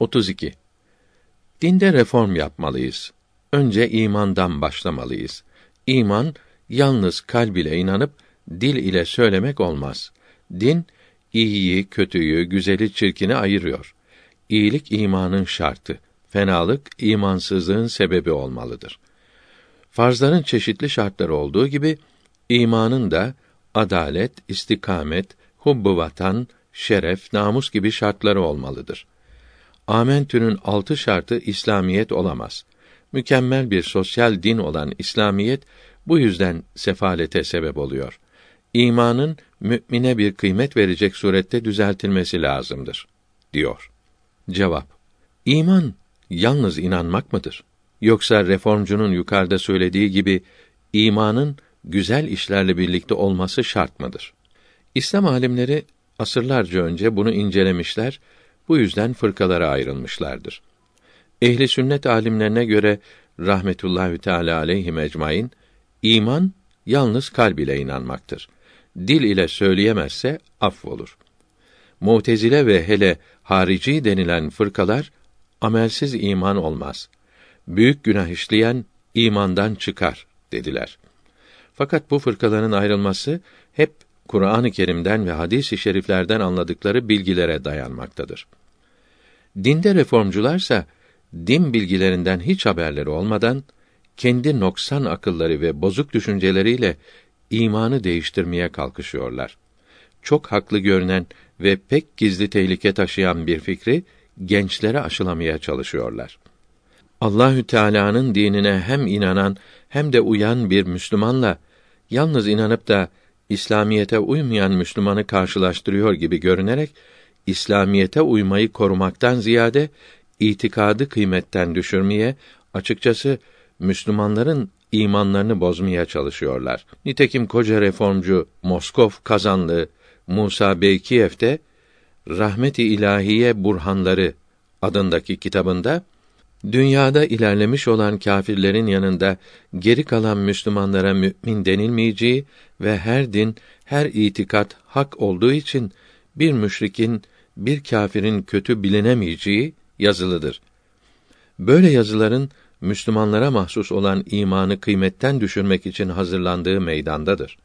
32. Dinde reform yapmalıyız. Önce imandan başlamalıyız. İman yalnız kalb ile inanıp dil ile söylemek olmaz. Din iyiyi, kötüyü, güzeli, çirkini ayırıyor. İyilik imanın şartı, fenalık imansızlığın sebebi olmalıdır. Farzların çeşitli şartları olduğu gibi imanın da adalet, istikamet, hubbu vatan, şeref, namus gibi şartları olmalıdır. Amentü'nün altı şartı İslamiyet olamaz. Mükemmel bir sosyal din olan İslamiyet bu yüzden sefalete sebep oluyor. İmanın mümine bir kıymet verecek surette düzeltilmesi lazımdır diyor. Cevap: İman yalnız inanmak mıdır? Yoksa reformcunun yukarıda söylediği gibi imanın güzel işlerle birlikte olması şart mıdır? İslam alimleri asırlarca önce bunu incelemişler, bu yüzden fırkalara ayrılmışlardır. Ehli sünnet alimlerine göre rahmetullahi teala aleyhi ecmaîn iman yalnız kalb ile inanmaktır. Dil ile söyleyemezse affolur. Mutezile ve hele harici denilen fırkalar amelsiz iman olmaz. Büyük günah işleyen imandan çıkar dediler. Fakat bu fırkaların ayrılması hep Kur'an-ı Kerim'den ve hadis-i şeriflerden anladıkları bilgilere dayanmaktadır. Dinde reformcularsa din bilgilerinden hiç haberleri olmadan kendi noksan akılları ve bozuk düşünceleriyle imanı değiştirmeye kalkışıyorlar. Çok haklı görünen ve pek gizli tehlike taşıyan bir fikri gençlere aşılamaya çalışıyorlar. Allahü Teala'nın dinine hem inanan hem de uyan bir Müslümanla yalnız inanıp da İslamiyete uymayan Müslümanı karşılaştırıyor gibi görünerek İslamiyete uymayı korumaktan ziyade itikadı kıymetten düşürmeye, açıkçası Müslümanların imanlarını bozmaya çalışıyorlar. Nitekim koca reformcu Moskov Kazanlı Musa Beykiyev de Rahmet-i İlahiye Burhanları adındaki kitabında dünyada ilerlemiş olan kâfirlerin yanında geri kalan Müslümanlara mümin denilmeyeceği ve her din, her itikat hak olduğu için bir müşrikin, bir kâfirin kötü bilinemeyeceği yazılıdır. Böyle yazıların Müslümanlara mahsus olan imanı kıymetten düşürmek için hazırlandığı meydandadır.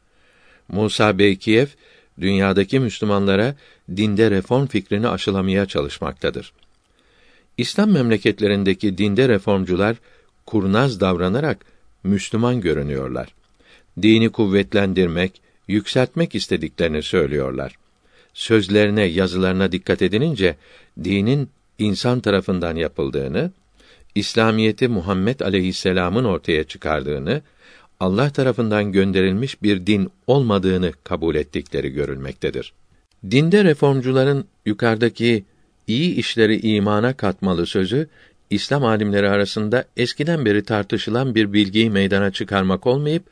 Musa Beykiyev dünyadaki Müslümanlara dinde reform fikrini aşılamaya çalışmaktadır. İslam memleketlerindeki dinde reformcular kurnaz davranarak Müslüman görünüyorlar. Dini kuvvetlendirmek, yükseltmek istediklerini söylüyorlar. Sözlerine, yazılarına dikkat edilince dinin insan tarafından yapıldığını, İslamiyeti Muhammed aleyhisselam'ın ortaya çıkardığını, Allah tarafından gönderilmiş bir din olmadığını kabul ettikleri görülmektedir. Dinde reformcuların yukarıdaki iyi işleri imana katmalı sözü İslam alimleri arasında eskiden beri tartışılan bir bilgiyi meydana çıkarmak olmayıp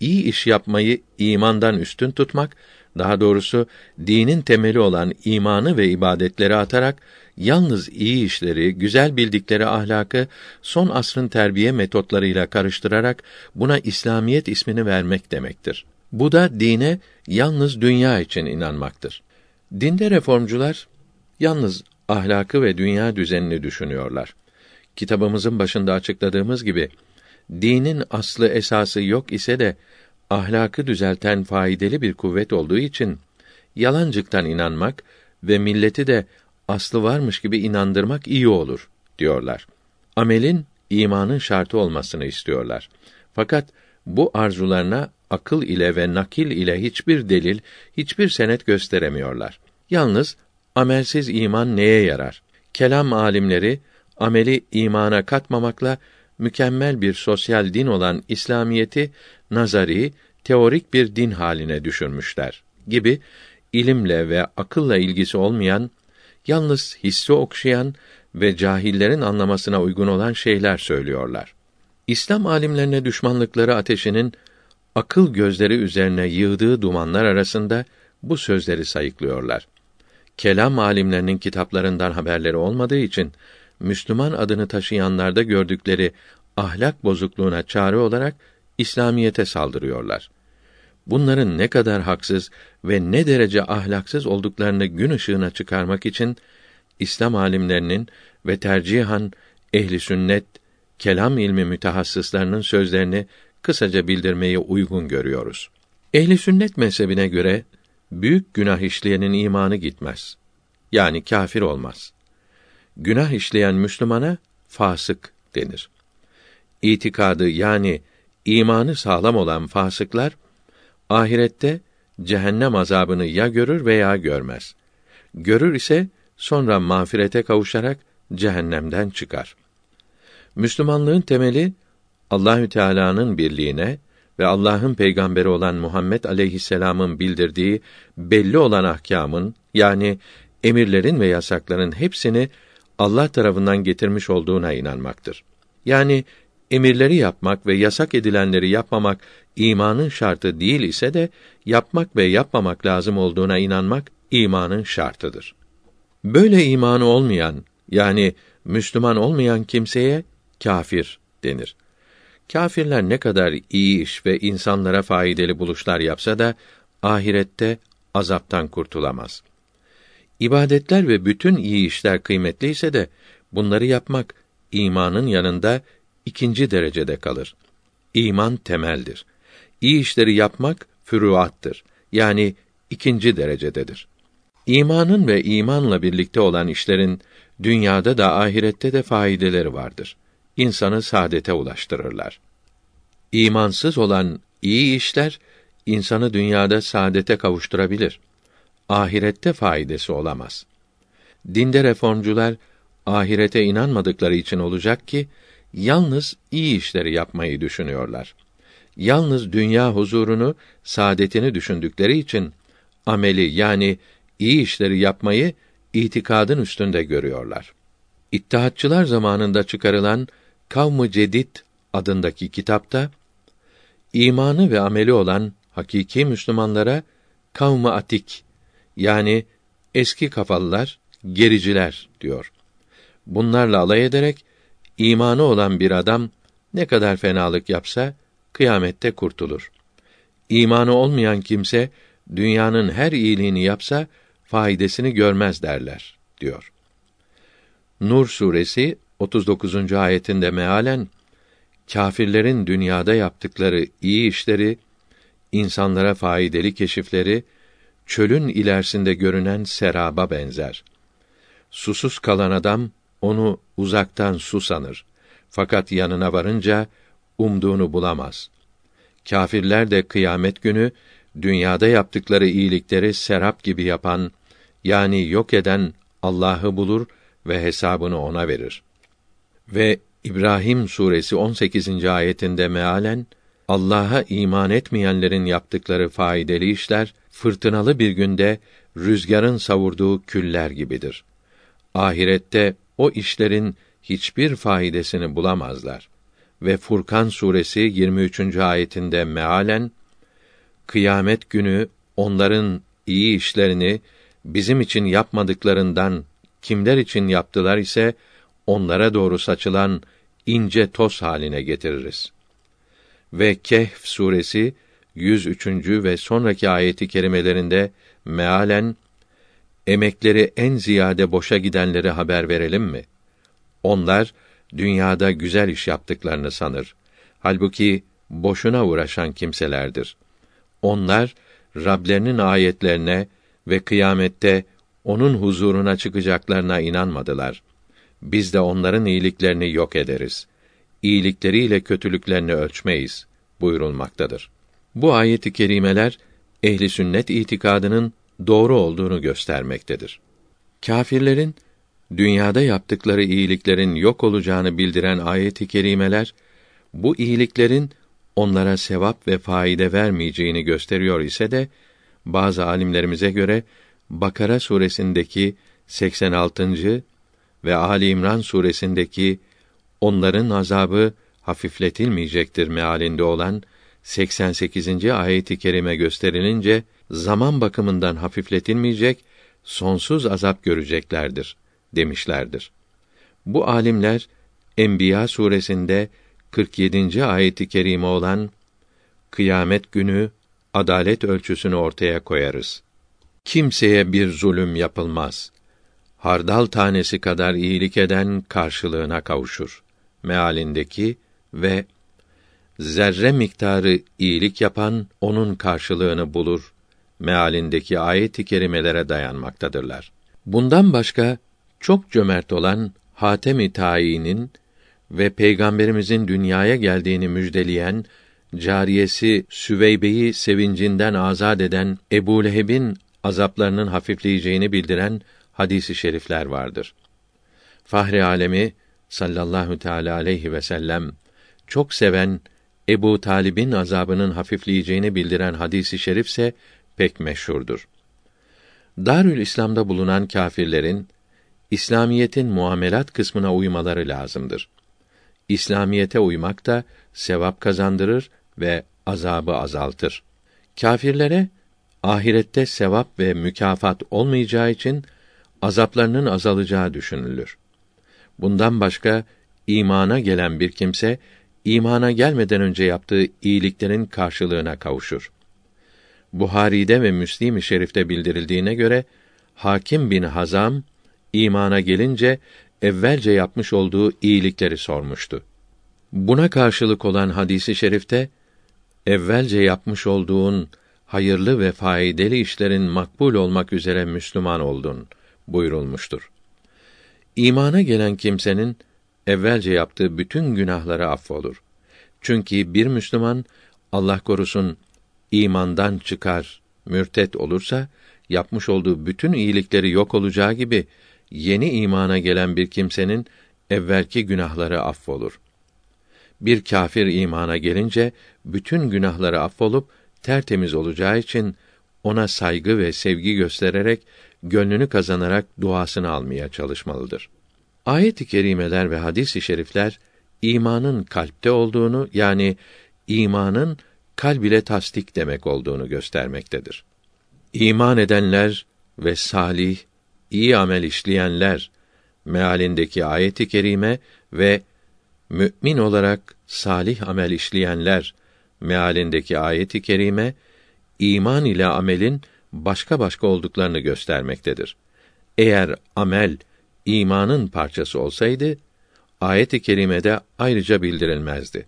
iyi iş yapmayı imandan üstün tutmak, daha doğrusu dinin temeli olan imanı ve ibadetleri atarak yalnız iyi işleri, güzel bildikleri ahlakı son asrın terbiye metotlarıyla karıştırarak buna İslamiyet ismini vermek demektir. Bu da dine yalnız dünya için inanmaktır. Dinde reformcular yalnız ahlakı ve dünya düzenini düşünüyorlar. Kitabımızın başında açıkladığımız gibi dinin aslı esası yok ise de ahlakı düzelten faydalı bir kuvvet olduğu için yalancıktan inanmak ve milleti de aslı varmış gibi inandırmak iyi olur diyorlar. Amelin imanın şartı olmasını istiyorlar. Fakat bu arzularına akıl ile ve nakil ile hiçbir delil, hiçbir senet gösteremiyorlar. Yalnız amelsiz iman neye yarar? Kelam alimleri ameli imana katmamakla mükemmel bir sosyal din olan İslamiyeti nazari, teorik bir din haline düşürmüşler gibi ilimle ve akılla ilgisi olmayan, yalnız hissi okşayan ve cahillerin anlamasına uygun olan şeyler söylüyorlar. İslam alimlerine düşmanlıkları ateşinin akıl gözleri üzerine yığdığı dumanlar arasında bu sözleri sayıklıyorlar. Kelam alimlerinin kitaplarından haberleri olmadığı için Müslüman adını taşıyanlarda gördükleri ahlak bozukluğuna çare olarak İslamiyete saldırıyorlar. Bunların ne kadar haksız ve ne derece ahlaksız olduklarını gün ışığına çıkarmak için İslam alimlerinin ve tercihan ehli sünnet kelam ilmi mütehassıslarının sözlerini kısaca bildirmeyi uygun görüyoruz. Ehli sünnet mezhebine göre büyük günah işleyenin imanı gitmez. Yani kafir olmaz. Günah işleyen Müslümana fasık denir. İtikadı yani imanı sağlam olan fasıklar ahirette cehennem azabını ya görür veya görmez. Görür ise sonra mağfirete kavuşarak cehennemden çıkar. Müslümanlığın temeli Allahü Teala'nın birliğine ve Allah'ın peygamberi olan Muhammed aleyhisselam'ın bildirdiği belli olan ahkamın yani emirlerin ve yasakların hepsini Allah tarafından getirmiş olduğuna inanmaktır. Yani emirleri yapmak ve yasak edilenleri yapmamak imanın şartı değil ise de yapmak ve yapmamak lazım olduğuna inanmak imanın şartıdır. Böyle imanı olmayan yani Müslüman olmayan kimseye kafir denir. Kâfirler ne kadar iyi iş ve insanlara faydalı buluşlar yapsa da ahirette azaptan kurtulamaz. İbadetler ve bütün iyi işler kıymetliyse de bunları yapmak imanın yanında ikinci derecede kalır. İman temeldir. İyi işleri yapmak füruattır. Yani ikinci derecededir. İmanın ve imanla birlikte olan işlerin dünyada da ahirette de faydeleri vardır insanı saadete ulaştırırlar. İmansız olan iyi işler insanı dünyada saadete kavuşturabilir. Ahirette faydası olamaz. Dinde reformcular ahirete inanmadıkları için olacak ki yalnız iyi işleri yapmayı düşünüyorlar. Yalnız dünya huzurunu, saadetini düşündükleri için ameli yani iyi işleri yapmayı itikadın üstünde görüyorlar. İttihatçılar zamanında çıkarılan Kavm-ı Cedid adındaki kitapta imanı ve ameli olan hakiki Müslümanlara kavm-ı atik yani eski kafalılar, gericiler diyor. Bunlarla alay ederek imanı olan bir adam ne kadar fenalık yapsa kıyamette kurtulur. İmanı olmayan kimse dünyanın her iyiliğini yapsa faydasını görmez derler diyor. Nur suresi 39. ayetinde mealen kâfirlerin dünyada yaptıkları iyi işleri, insanlara faydalı keşifleri çölün ilerisinde görünen seraba benzer. Susuz kalan adam onu uzaktan su sanır. Fakat yanına varınca umduğunu bulamaz. Kâfirler de kıyamet günü dünyada yaptıkları iyilikleri serap gibi yapan yani yok eden Allah'ı bulur ve hesabını ona verir. Ve İbrahim suresi 18. ayetinde mealen Allah'a iman etmeyenlerin yaptıkları faydalı işler fırtınalı bir günde rüzgarın savurduğu küller gibidir. Ahirette o işlerin hiçbir faydasını bulamazlar. Ve Furkan suresi 23. ayetinde mealen kıyamet günü onların iyi işlerini bizim için yapmadıklarından kimler için yaptılar ise onlara doğru saçılan ince toz haline getiririz. Ve Kehf suresi 103. ve sonraki ayeti kerimelerinde mealen emekleri en ziyade boşa gidenleri haber verelim mi? Onlar dünyada güzel iş yaptıklarını sanır. Halbuki boşuna uğraşan kimselerdir. Onlar Rablerinin ayetlerine ve kıyamette onun huzuruna çıkacaklarına inanmadılar biz de onların iyiliklerini yok ederiz. İyilikleriyle kötülüklerini ölçmeyiz buyurulmaktadır. Bu ayeti kerimeler ehli sünnet itikadının doğru olduğunu göstermektedir. Kâfirlerin dünyada yaptıkları iyiliklerin yok olacağını bildiren ayeti kerimeler bu iyiliklerin onlara sevap ve faide vermeyeceğini gösteriyor ise de bazı alimlerimize göre Bakara suresindeki 86 ve Ali İmran suresindeki onların azabı hafifletilmeyecektir mealinde olan 88. ayeti kerime gösterilince zaman bakımından hafifletilmeyecek, sonsuz azap göreceklerdir demişlerdir. Bu alimler Enbiya suresinde 47. ayeti kerime olan kıyamet günü adalet ölçüsünü ortaya koyarız. Kimseye bir zulüm yapılmaz hardal tanesi kadar iyilik eden karşılığına kavuşur. Mealindeki ve zerre miktarı iyilik yapan onun karşılığını bulur. Mealindeki ayet-i kerimelere dayanmaktadırlar. Bundan başka çok cömert olan Hatem-i Tayin'in ve peygamberimizin dünyaya geldiğini müjdeleyen cariyesi Süveybe'yi sevincinden azad eden Ebu Leheb'in azaplarının hafifleyeceğini bildiren hadisi şerifler vardır. Fahri alemi sallallahu teala aleyhi ve sellem çok seven Ebu Talib'in azabının hafifleyeceğini bildiren hadisi şerifse pek meşhurdur. Darül İslam'da bulunan kâfirlerin İslamiyetin muamelat kısmına uymaları lazımdır. İslamiyete uymak da sevap kazandırır ve azabı azaltır. Kâfirlere ahirette sevap ve mükafat olmayacağı için azaplarının azalacağı düşünülür. Bundan başka imana gelen bir kimse imana gelmeden önce yaptığı iyiliklerin karşılığına kavuşur. Buhari'de ve Müslim-i Şerif'te bildirildiğine göre Hakim bin Hazam imana gelince evvelce yapmış olduğu iyilikleri sormuştu. Buna karşılık olan hadisi şerifte evvelce yapmış olduğun hayırlı ve faydalı işlerin makbul olmak üzere Müslüman oldun buyurulmuştur. İmana gelen kimsenin evvelce yaptığı bütün günahları affolur. Çünkü bir Müslüman Allah korusun imandan çıkar, mürtet olursa yapmış olduğu bütün iyilikleri yok olacağı gibi yeni imana gelen bir kimsenin evvelki günahları affolur. Bir kâfir imana gelince bütün günahları affolup tertemiz olacağı için ona saygı ve sevgi göstererek gönlünü kazanarak duasını almaya çalışmalıdır. Ayet-i kerimeler ve hadis-i şerifler imanın kalpte olduğunu yani imanın kalb ile tasdik demek olduğunu göstermektedir. İman edenler ve salih, iyi amel işleyenler mealindeki ayet-i kerime ve mümin olarak salih amel işleyenler mealindeki ayet-i kerime iman ile amelin başka başka olduklarını göstermektedir. Eğer amel imanın parçası olsaydı ayet-i kerimede ayrıca bildirilmezdi.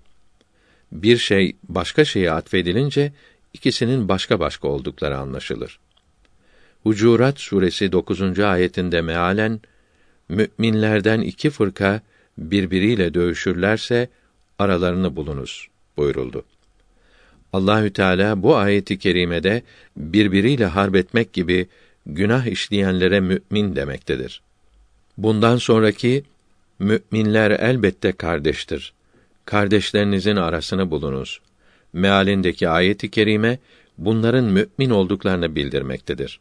Bir şey başka şeye atfedilince ikisinin başka başka oldukları anlaşılır. Hucurat suresi 9. ayetinde mealen müminlerden iki fırka birbiriyle dövüşürlerse aralarını bulunuz buyuruldu. Allahü Teala bu ayeti kerimede birbiriyle harp etmek gibi günah işleyenlere mümin demektedir. Bundan sonraki müminler elbette kardeştir. Kardeşlerinizin arasını bulunuz. Mealindeki ayeti kerime bunların mümin olduklarını bildirmektedir.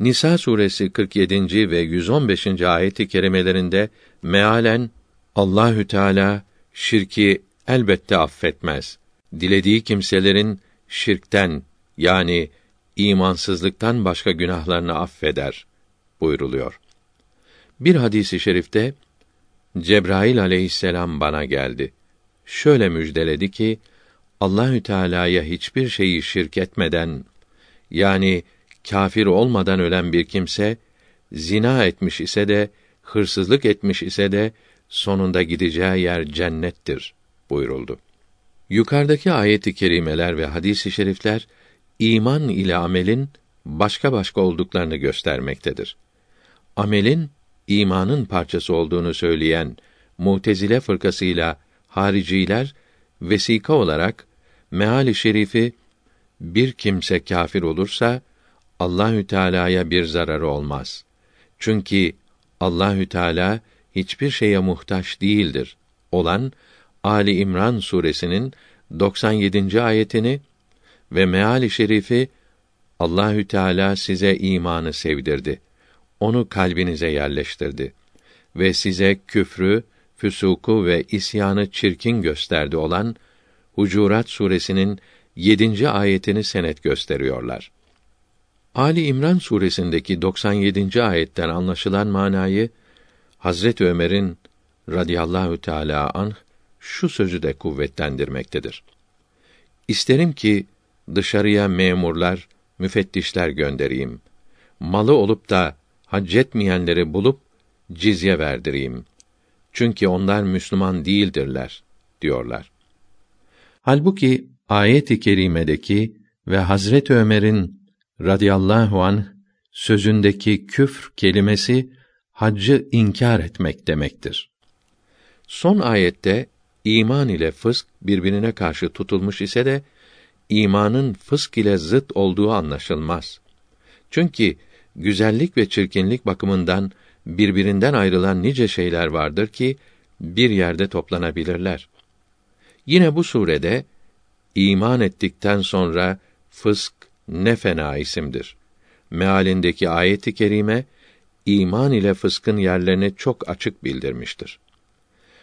Nisa suresi 47. ve 115. ayeti kerimelerinde mealen Allahü Teala şirki elbette affetmez. Dilediği kimselerin şirkten yani imansızlıktan başka günahlarını affeder buyruluyor. Bir hadisi şerifte Cebrail aleyhisselam bana geldi. Şöyle müjdeledi ki Allahü Teala'ya hiçbir şeyi şirk etmeden yani kafir olmadan ölen bir kimse zina etmiş ise de hırsızlık etmiş ise de sonunda gideceği yer cennettir buyuruldu. Yukarıdaki ayet-i kerimeler ve hadis-i şerifler iman ile amelin başka başka olduklarını göstermektedir. Amelin imanın parçası olduğunu söyleyen Mutezile fırkasıyla hariciler vesika olarak meali şerifi bir kimse kafir olursa Allahü Teala'ya bir zararı olmaz. Çünkü Allahü Teala hiçbir şeye muhtaç değildir. Olan Ali İmran suresinin 97. ayetini ve meali şerifi Allahü Teala size imanı sevdirdi. Onu kalbinize yerleştirdi ve size küfrü, füsuku ve isyanı çirkin gösterdi olan Hucurat suresinin 7. ayetini senet gösteriyorlar. Ali İmran suresindeki 97. ayetten anlaşılan manayı Hazret Ömer'in radıyallahu teala anh şu sözü de kuvvetlendirmektedir. İsterim ki dışarıya memurlar, müfettişler göndereyim. Malı olup da hac etmeyenleri bulup cizye verdireyim. Çünkü onlar Müslüman değildirler diyorlar. Halbuki ayet-i kerimedeki ve Hazret Ömer'in radıyallahu anh sözündeki küfr kelimesi haccı inkar etmek demektir. Son ayette iman ile fısk birbirine karşı tutulmuş ise de imanın fısk ile zıt olduğu anlaşılmaz. Çünkü güzellik ve çirkinlik bakımından birbirinden ayrılan nice şeyler vardır ki bir yerde toplanabilirler. Yine bu surede iman ettikten sonra fısk ne fena isimdir. Mealindeki ayeti kerime iman ile fıskın yerlerini çok açık bildirmiştir.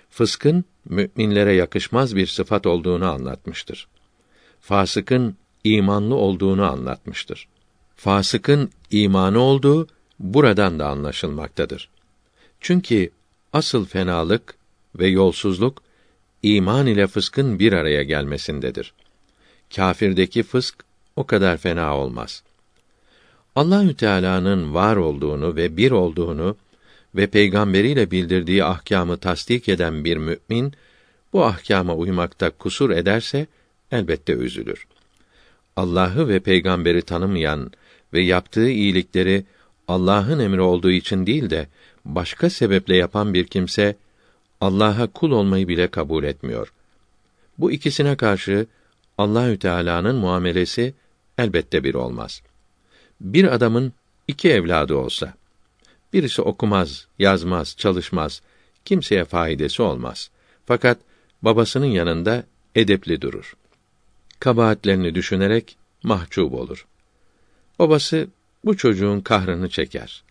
Fıskın müminlere yakışmaz bir sıfat olduğunu anlatmıştır. Fasıkın imanlı olduğunu anlatmıştır. Fasıkın imanı olduğu buradan da anlaşılmaktadır. Çünkü asıl fenalık ve yolsuzluk iman ile fıskın bir araya gelmesindedir. Kâfirdeki fısk o kadar fena olmaz. Allahü Teala'nın var olduğunu ve bir olduğunu ve peygamberiyle bildirdiği ahkamı tasdik eden bir mümin bu ahkama uymakta kusur ederse elbette üzülür. Allah'ı ve peygamberi tanımayan ve yaptığı iyilikleri Allah'ın emri olduğu için değil de başka sebeple yapan bir kimse Allah'a kul olmayı bile kabul etmiyor. Bu ikisine karşı Allahü Teala'nın muamelesi elbette bir olmaz. Bir adamın iki evladı olsa, birisi okumaz, yazmaz, çalışmaz, kimseye faydası olmaz. Fakat babasının yanında edepli durur. Kabahatlerini düşünerek mahcup olur. Babası bu çocuğun kahrını çeker.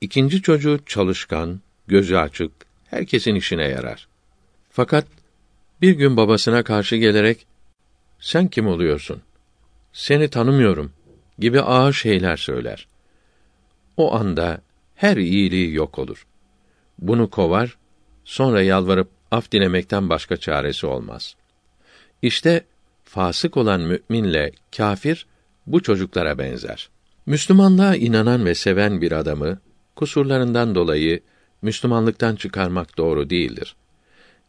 İkinci çocuğu çalışkan, gözü açık, herkesin işine yarar. Fakat bir gün babasına karşı gelerek sen kim oluyorsun? Seni tanımıyorum gibi ağır şeyler söyler. O anda her iyiliği yok olur. Bunu kovar, sonra yalvarıp af dilemekten başka çaresi olmaz. İşte fasık olan müminle kafir bu çocuklara benzer. Müslümanlığa inanan ve seven bir adamı kusurlarından dolayı Müslümanlıktan çıkarmak doğru değildir.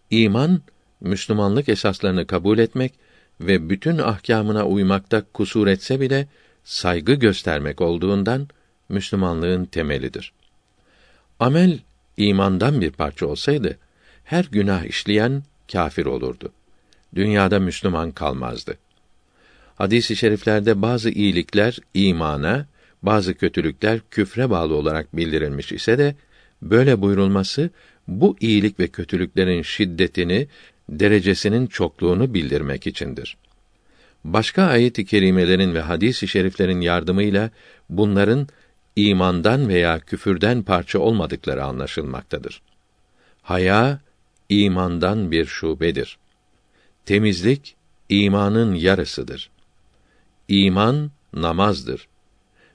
İman Müslümanlık esaslarını kabul etmek ve bütün ahkamına uymakta kusur etse bile saygı göstermek olduğundan Müslümanlığın temelidir. Amel imandan bir parça olsaydı her günah işleyen kafir olurdu. Dünyada Müslüman kalmazdı. Hadis-i şeriflerde bazı iyilikler imana, bazı kötülükler küfre bağlı olarak bildirilmiş ise de böyle buyurulması bu iyilik ve kötülüklerin şiddetini, derecesinin çokluğunu bildirmek içindir. Başka ayet-i kerimelerin ve hadis-i şeriflerin yardımıyla bunların imandan veya küfürden parça olmadıkları anlaşılmaktadır. Haya imandan bir şubedir. Temizlik imanın yarısıdır. İman namazdır.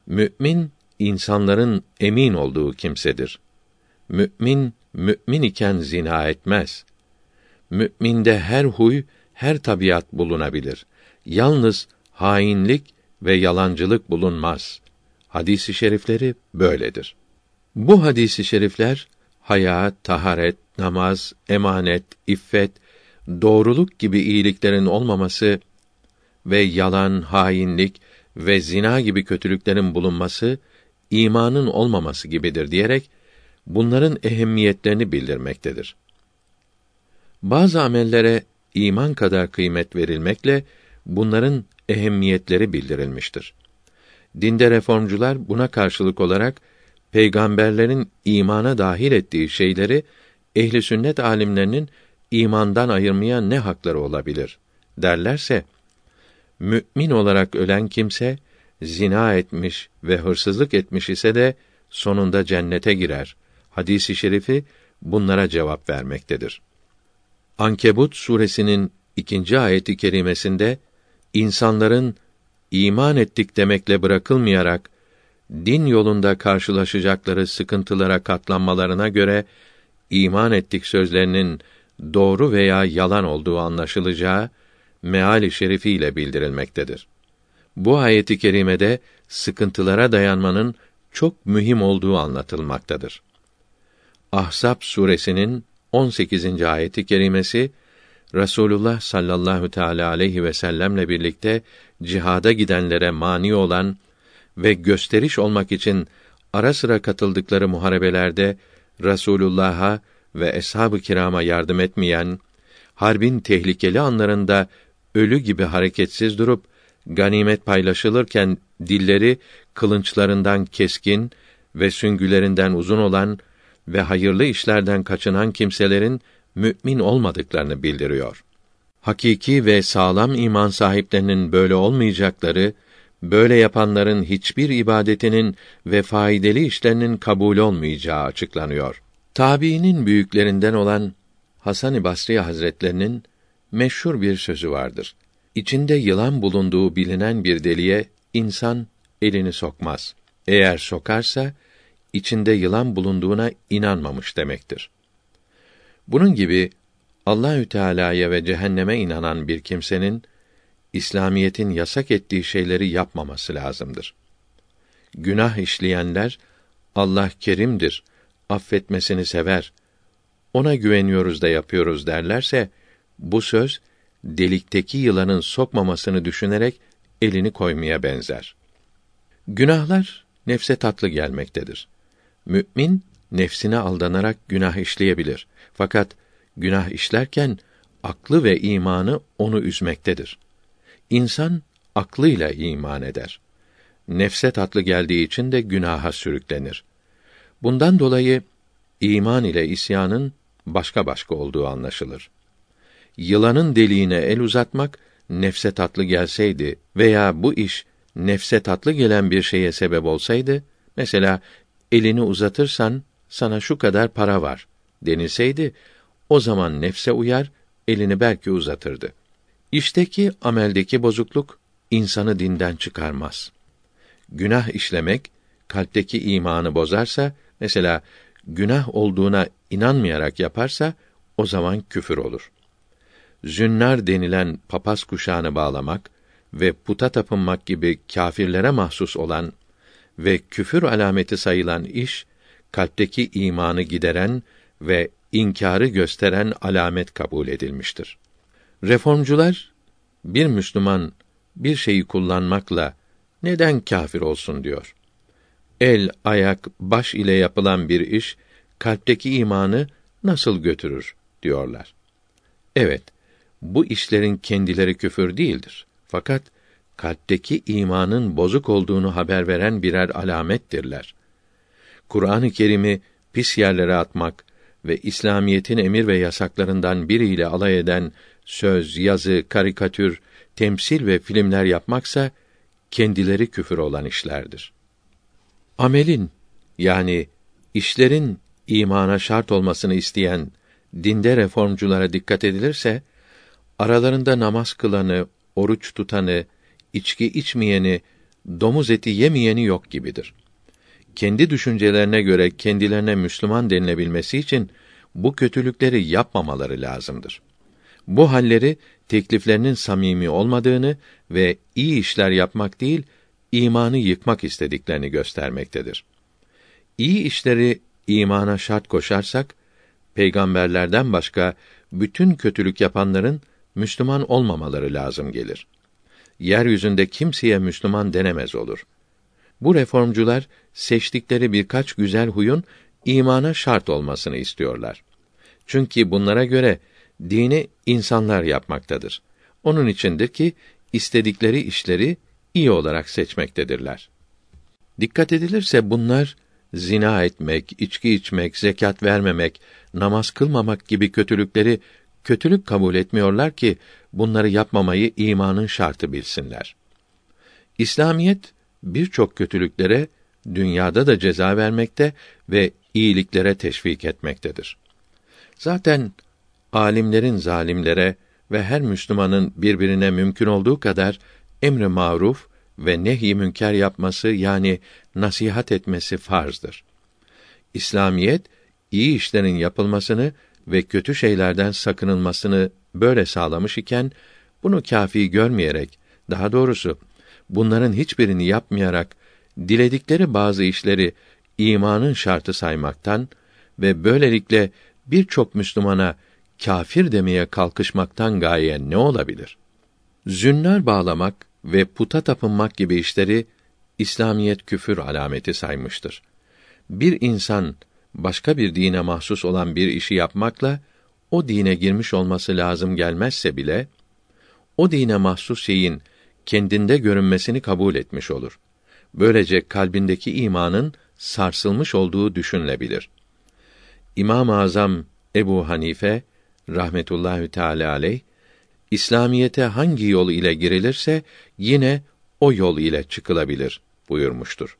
Mü'min insanların emin olduğu kimsedir. Mü'min mü'min iken zina etmez. Mü'minde her huy, her tabiat bulunabilir. Yalnız hainlik ve yalancılık bulunmaz. Hadisi şerifleri böyledir. Bu hadisi şerifler hayat, taharet, namaz, emanet, iffet, doğruluk gibi iyiliklerin olmaması ve yalan, hainlik ve zina gibi kötülüklerin bulunması imanın olmaması gibidir diyerek bunların ehemmiyetlerini bildirmektedir. Bazı amellere iman kadar kıymet verilmekle bunların ehemmiyetleri bildirilmiştir. Dinde reformcular buna karşılık olarak peygamberlerin imana dahil ettiği şeyleri ehli sünnet alimlerinin imandan ayırmaya ne hakları olabilir derlerse mümin olarak ölen kimse zina etmiş ve hırsızlık etmiş ise de sonunda cennete girer. Hadisi şerifi bunlara cevap vermektedir. Ankebut suresinin ikinci ayeti kerimesinde insanların iman ettik demekle bırakılmayarak din yolunda karşılaşacakları sıkıntılara katlanmalarına göre iman ettik sözlerinin doğru veya yalan olduğu anlaşılacağı meali şerifiyle bildirilmektedir. Bu ayeti kerimede sıkıntılara dayanmanın çok mühim olduğu anlatılmaktadır. Ahzab suresinin 18. ayeti kerimesi Rasulullah sallallahu teala aleyhi ve sellemle birlikte cihada gidenlere mani olan ve gösteriş olmak için ara sıra katıldıkları muharebelerde Rasulullah'a ve eshab-ı kirama yardım etmeyen, harbin tehlikeli anlarında ölü gibi hareketsiz durup ganimet paylaşılırken dilleri kılınçlarından keskin ve süngülerinden uzun olan ve hayırlı işlerden kaçınan kimselerin mümin olmadıklarını bildiriyor. Hakiki ve sağlam iman sahiplerinin böyle olmayacakları, böyle yapanların hiçbir ibadetinin ve faydalı işlerinin kabul olmayacağı açıklanıyor. Tabiinin büyüklerinden olan Hasan-ı Basri Hazretlerinin meşhur bir sözü vardır. İçinde yılan bulunduğu bilinen bir deliğe insan elini sokmaz. Eğer sokarsa içinde yılan bulunduğuna inanmamış demektir. Bunun gibi Allahü Teala'ya ve cehenneme inanan bir kimsenin İslamiyetin yasak ettiği şeyleri yapmaması lazımdır. Günah işleyenler Allah kerimdir, affetmesini sever. Ona güveniyoruz da yapıyoruz derlerse bu söz delikteki yılanın sokmamasını düşünerek elini koymaya benzer. Günahlar nefse tatlı gelmektedir. Mümin nefsine aldanarak günah işleyebilir. Fakat günah işlerken aklı ve imanı onu üzmektedir. İnsan aklıyla iman eder. Nefse tatlı geldiği için de günaha sürüklenir. Bundan dolayı iman ile isyanın başka başka olduğu anlaşılır. Yılanın deliğine el uzatmak nefse tatlı gelseydi veya bu iş nefse tatlı gelen bir şeye sebep olsaydı, mesela elini uzatırsan sana şu kadar para var denilseydi, o zaman nefse uyar, elini belki uzatırdı. İşteki ameldeki bozukluk insanı dinden çıkarmaz. Günah işlemek kalpteki imanı bozarsa, mesela günah olduğuna inanmayarak yaparsa o zaman küfür olur. Zünnar denilen papaz kuşağını bağlamak ve puta tapınmak gibi kâfirlere mahsus olan ve küfür alameti sayılan iş kalpteki imanı gideren ve inkarı gösteren alamet kabul edilmiştir. Reformcular bir Müslüman bir şeyi kullanmakla neden kâfir olsun diyor. El, ayak, baş ile yapılan bir iş kalpteki imanı nasıl götürür diyorlar. Evet, bu işlerin kendileri küfür değildir. Fakat kalpteki imanın bozuk olduğunu haber veren birer alamettirler. Kur'an-ı Kerim'i pis yerlere atmak ve İslamiyetin emir ve yasaklarından biriyle alay eden söz, yazı, karikatür, temsil ve filmler yapmaksa kendileri küfür olan işlerdir. Amelin yani işlerin imana şart olmasını isteyen dinde reformculara dikkat edilirse aralarında namaz kılanı, oruç tutanı, içki içmeyeni, domuz eti yemeyeni yok gibidir. Kendi düşüncelerine göre kendilerine Müslüman denilebilmesi için bu kötülükleri yapmamaları lazımdır. Bu halleri tekliflerinin samimi olmadığını ve iyi işler yapmak değil, imanı yıkmak istediklerini göstermektedir. İyi işleri imana şart koşarsak, peygamberlerden başka bütün kötülük yapanların Müslüman olmamaları lazım gelir. Yeryüzünde kimseye Müslüman denemez olur. Bu reformcular seçtikleri birkaç güzel huyun imana şart olmasını istiyorlar. Çünkü bunlara göre dini insanlar yapmaktadır. Onun içindir ki istedikleri işleri iyi olarak seçmektedirler. Dikkat edilirse bunlar zina etmek, içki içmek, zekat vermemek, namaz kılmamak gibi kötülükleri kötülük kabul etmiyorlar ki bunları yapmamayı imanın şartı bilsinler. İslamiyet birçok kötülüklere dünyada da ceza vermekte ve iyiliklere teşvik etmektedir. Zaten alimlerin zalimlere ve her Müslümanın birbirine mümkün olduğu kadar emri maruf ve nehy münker yapması yani nasihat etmesi farzdır. İslamiyet iyi işlerin yapılmasını ve kötü şeylerden sakınılmasını böyle sağlamış iken bunu kafi görmeyerek daha doğrusu bunların hiçbirini yapmayarak diledikleri bazı işleri imanın şartı saymaktan ve böylelikle birçok Müslümana kafir demeye kalkışmaktan gaye ne olabilir? Zünnar bağlamak ve puta tapınmak gibi işleri İslamiyet küfür alameti saymıştır. Bir insan başka bir dine mahsus olan bir işi yapmakla o dine girmiş olması lazım gelmezse bile o dine mahsus şeyin kendinde görünmesini kabul etmiş olur. Böylece kalbindeki imanın sarsılmış olduğu düşünülebilir. İmam-ı Azam Ebu Hanife rahmetullahi teala aleyh İslamiyete hangi yol ile girilirse yine o yol ile çıkılabilir buyurmuştur.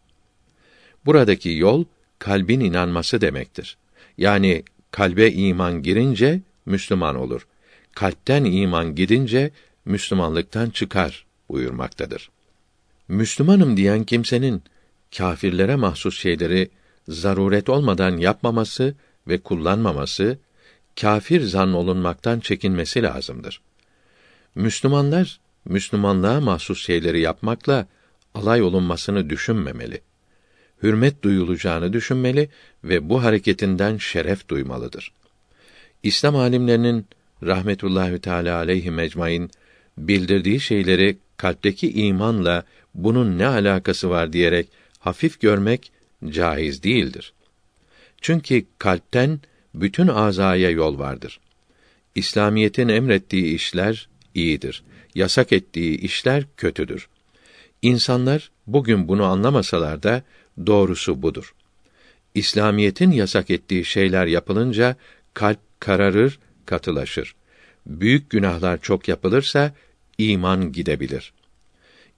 Buradaki yol kalbin inanması demektir. Yani kalbe iman girince Müslüman olur. Kalpten iman gidince Müslümanlıktan çıkar buyurmaktadır. Müslümanım diyen kimsenin kâfirlere mahsus şeyleri zaruret olmadan yapmaması ve kullanmaması, kâfir zan olunmaktan çekinmesi lazımdır. Müslümanlar Müslümanlığa mahsus şeyleri yapmakla alay olunmasını düşünmemeli. Hürmet duyulacağını düşünmeli ve bu hareketinden şeref duymalıdır. İslam alimlerinin rahmetullahi teala aleyhi mecmain bildirdiği şeyleri kalpteki imanla bunun ne alakası var diyerek hafif görmek caiz değildir. Çünkü kalpten bütün azaya yol vardır. İslamiyetin emrettiği işler iyidir. Yasak ettiği işler kötüdür. İnsanlar bugün bunu anlamasalar da doğrusu budur. İslamiyetin yasak ettiği şeyler yapılınca kalp kararır, katılaşır. Büyük günahlar çok yapılırsa iman gidebilir.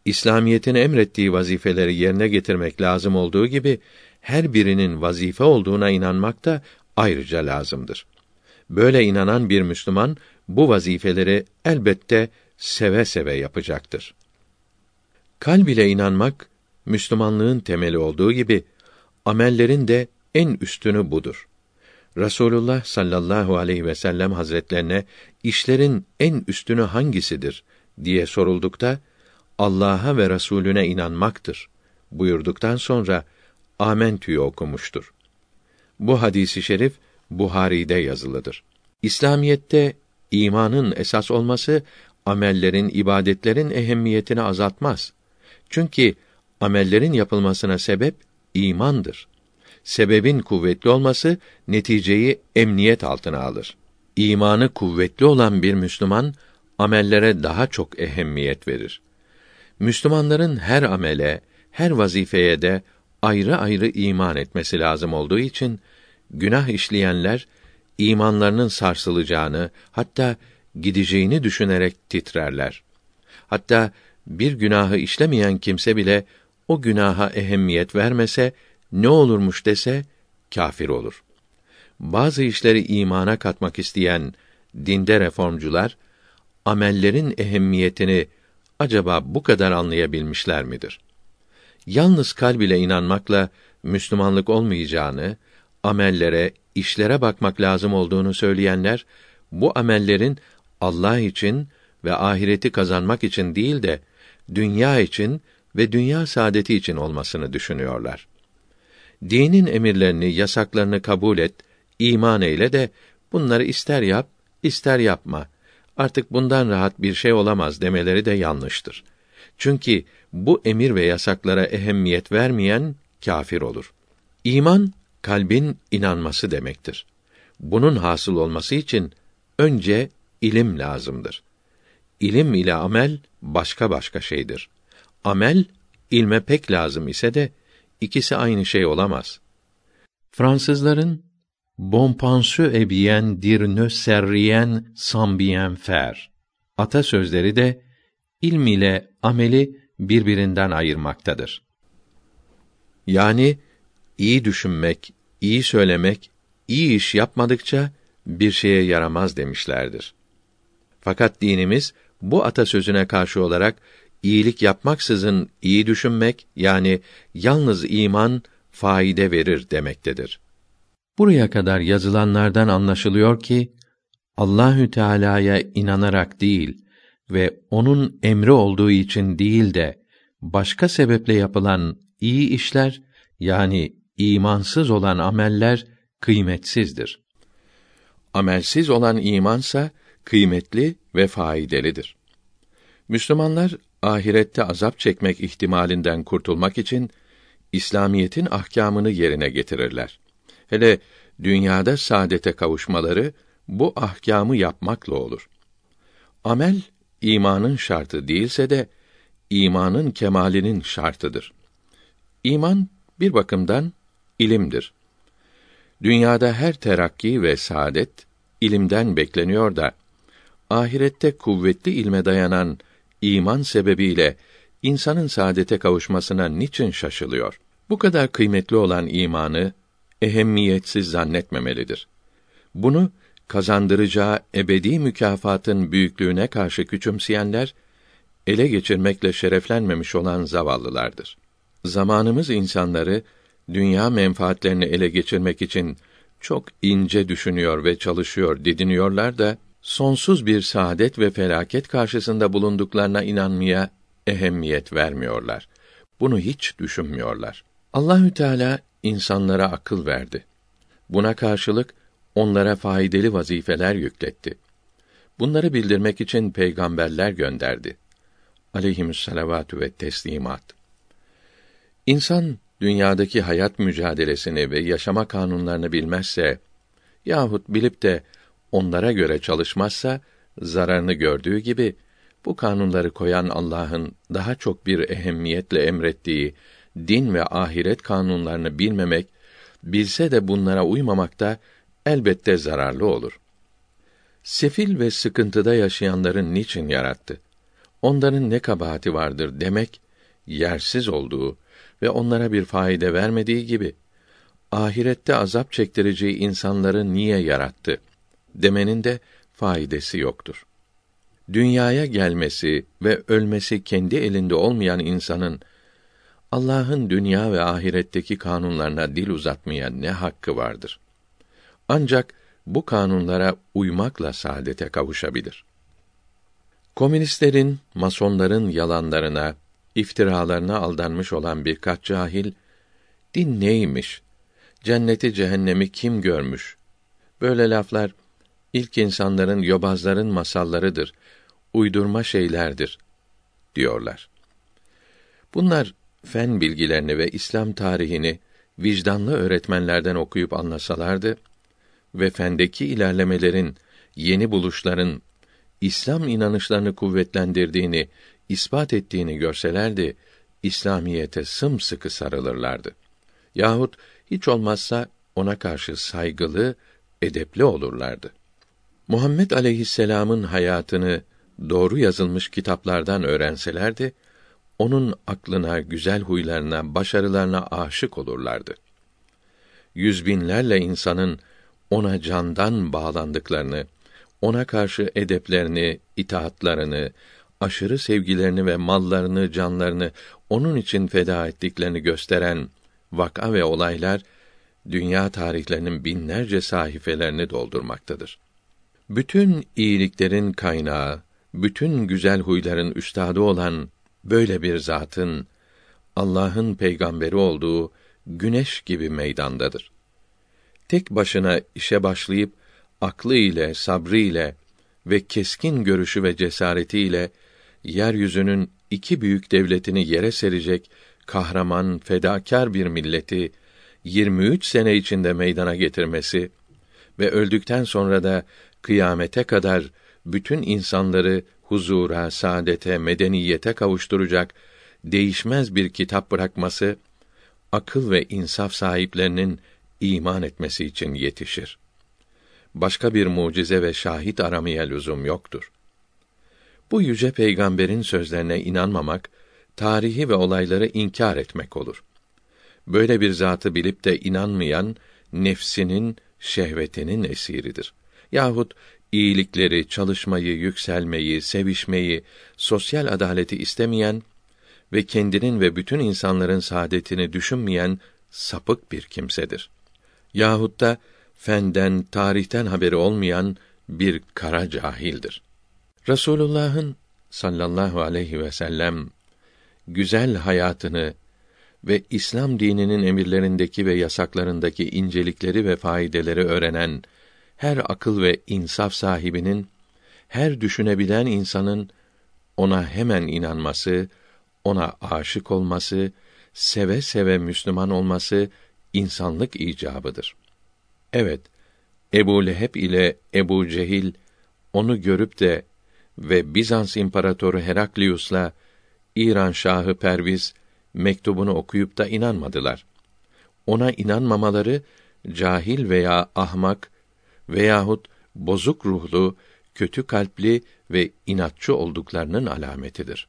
İslamiyetin emrettiği vazifeleri yerine getirmek lazım olduğu gibi her birinin vazife olduğuna inanmak da ayrıca lazımdır. Böyle inanan bir Müslüman bu vazifeleri elbette seve seve yapacaktır. Kalb ile inanmak Müslümanlığın temeli olduğu gibi amellerin de en üstünü budur. Rasulullah sallallahu aleyhi ve sellem hazretlerine işlerin en üstünü hangisidir diye soruldukta Allah'a ve Resulüne inanmaktır buyurduktan sonra Amentü'yü okumuştur. Bu hadisi şerif Buhari'de yazılıdır. İslamiyette imanın esas olması amellerin, ibadetlerin ehemmiyetini azaltmaz. Çünkü amellerin yapılmasına sebep imandır. Sebebin kuvvetli olması neticeyi emniyet altına alır. İmanı kuvvetli olan bir Müslüman amellere daha çok ehemmiyet verir. Müslümanların her amele, her vazifeye de ayrı ayrı iman etmesi lazım olduğu için günah işleyenler imanlarının sarsılacağını, hatta gideceğini düşünerek titrerler. Hatta bir günahı işlemeyen kimse bile o günaha ehemmiyet vermese, ne olurmuş dese kafir olur. Bazı işleri imana katmak isteyen dinde reformcular amellerin ehemmiyetini acaba bu kadar anlayabilmişler midir? Yalnız kalb ile inanmakla Müslümanlık olmayacağını, amellere, işlere bakmak lazım olduğunu söyleyenler bu amellerin Allah için ve ahireti kazanmak için değil de dünya için ve dünya saadeti için olmasını düşünüyorlar. Dinin emirlerini, yasaklarını kabul et, iman eyle de bunları ister yap, ister yapma. Artık bundan rahat bir şey olamaz demeleri de yanlıştır. Çünkü bu emir ve yasaklara ehemmiyet vermeyen kafir olur. İman kalbin inanması demektir. Bunun hasıl olması için önce ilim lazımdır. İlim ile amel başka başka şeydir. Amel ilme pek lazım ise de ikisi aynı şey olamaz. Fransızların bon pensu et bien dire ne serrien sans bien faire atasözleri de ilm ile ameli birbirinden ayırmaktadır. Yani iyi düşünmek, iyi söylemek, iyi iş yapmadıkça bir şeye yaramaz demişlerdir. Fakat dinimiz bu atasözüne karşı olarak iyilik yapmaksızın iyi düşünmek yani yalnız iman faide verir demektedir. Buraya kadar yazılanlardan anlaşılıyor ki Allahü Teala'ya inanarak değil ve onun emri olduğu için değil de başka sebeple yapılan iyi işler yani imansız olan ameller kıymetsizdir. Amelsiz olan imansa kıymetli ve faydalıdır. Müslümanlar ahirette azap çekmek ihtimalinden kurtulmak için İslamiyetin ahkamını yerine getirirler. Hele dünyada saadete kavuşmaları bu ahkamı yapmakla olur. Amel imanın şartı değilse de imanın kemalinin şartıdır. İman bir bakımdan ilimdir. Dünyada her terakki ve saadet ilimden bekleniyor da ahirette kuvvetli ilme dayanan iman sebebiyle insanın saadete kavuşmasına niçin şaşılıyor? Bu kadar kıymetli olan imanı ehemmiyetsiz zannetmemelidir. Bunu kazandıracağı ebedi mükafatın büyüklüğüne karşı küçümseyenler ele geçirmekle şereflenmemiş olan zavallılardır. Zamanımız insanları dünya menfaatlerini ele geçirmek için çok ince düşünüyor ve çalışıyor didiniyorlar da sonsuz bir saadet ve felaket karşısında bulunduklarına inanmaya ehemmiyet vermiyorlar. Bunu hiç düşünmüyorlar. Allahü Teala insanlara akıl verdi. Buna karşılık onlara faydalı vazifeler yükletti. Bunları bildirmek için peygamberler gönderdi. Aleyhisselatü ve teslimat. İnsan dünyadaki hayat mücadelesini ve yaşama kanunlarını bilmezse yahut bilip de onlara göre çalışmazsa zararını gördüğü gibi bu kanunları koyan Allah'ın daha çok bir ehemmiyetle emrettiği din ve ahiret kanunlarını bilmemek, bilse de bunlara uymamak da elbette zararlı olur. Sefil ve sıkıntıda yaşayanların niçin yarattı? Onların ne kabahati vardır demek yersiz olduğu ve onlara bir faide vermediği gibi ahirette azap çektireceği insanları niye yarattı demenin de faydası yoktur. Dünyaya gelmesi ve ölmesi kendi elinde olmayan insanın Allah'ın dünya ve ahiretteki kanunlarına dil uzatmaya ne hakkı vardır? Ancak bu kanunlara uymakla saadete kavuşabilir. Komünistlerin, masonların yalanlarına, iftiralarına aldanmış olan birkaç cahil, din neymiş, cenneti cehennemi kim görmüş, böyle laflar, ilk insanların, yobazların masallarıdır, uydurma şeylerdir, diyorlar. Bunlar, fen bilgilerini ve İslam tarihini vicdanlı öğretmenlerden okuyup anlasalardı ve fendeki ilerlemelerin, yeni buluşların İslam inanışlarını kuvvetlendirdiğini, ispat ettiğini görselerdi, İslamiyete sımsıkı sarılırlardı. Yahut hiç olmazsa ona karşı saygılı, edepli olurlardı. Muhammed aleyhisselam'ın hayatını doğru yazılmış kitaplardan öğrenselerdi, onun aklına, güzel huylarına, başarılarına aşık olurlardı. Yüz binlerle insanın ona candan bağlandıklarını, ona karşı edeplerini, itaatlarını, aşırı sevgilerini ve mallarını, canlarını onun için feda ettiklerini gösteren vaka ve olaylar dünya tarihlerinin binlerce sayfelerini doldurmaktadır. Bütün iyiliklerin kaynağı, bütün güzel huyların üstadı olan böyle bir zatın Allah'ın peygamberi olduğu güneş gibi meydandadır. Tek başına işe başlayıp aklı ile, sabrı ile ve keskin görüşü ve cesaretiyle yeryüzünün iki büyük devletini yere serecek kahraman, fedakar bir milleti 23 sene içinde meydana getirmesi ve öldükten sonra da kıyamete kadar bütün insanları huzura, saadete, medeniyete kavuşturacak değişmez bir kitap bırakması akıl ve insaf sahiplerinin iman etmesi için yetişir. Başka bir mucize ve şahit aramaya lüzum yoktur. Bu yüce peygamberin sözlerine inanmamak, tarihi ve olayları inkar etmek olur. Böyle bir zatı bilip de inanmayan nefsinin, şehvetinin esiridir. Yahut iyilikleri, çalışmayı, yükselmeyi, sevişmeyi, sosyal adaleti istemeyen ve kendinin ve bütün insanların saadetini düşünmeyen sapık bir kimsedir. Yahut da fenden, tarihten haberi olmayan bir kara cahildir. Resulullah'ın sallallahu aleyhi ve sellem güzel hayatını ve İslam dininin emirlerindeki ve yasaklarındaki incelikleri ve faydeleri öğrenen her akıl ve insaf sahibinin her düşünebilen insanın ona hemen inanması, ona aşık olması, seve seve Müslüman olması insanlık icabıdır. Evet, Ebu Leheb ile Ebu Cehil onu görüp de ve Bizans İmparatoru Heraklius'la İran Şahı Perviz mektubunu okuyup da inanmadılar. Ona inanmamaları cahil veya ahmak veyahut bozuk ruhlu, kötü kalpli ve inatçı olduklarının alametidir.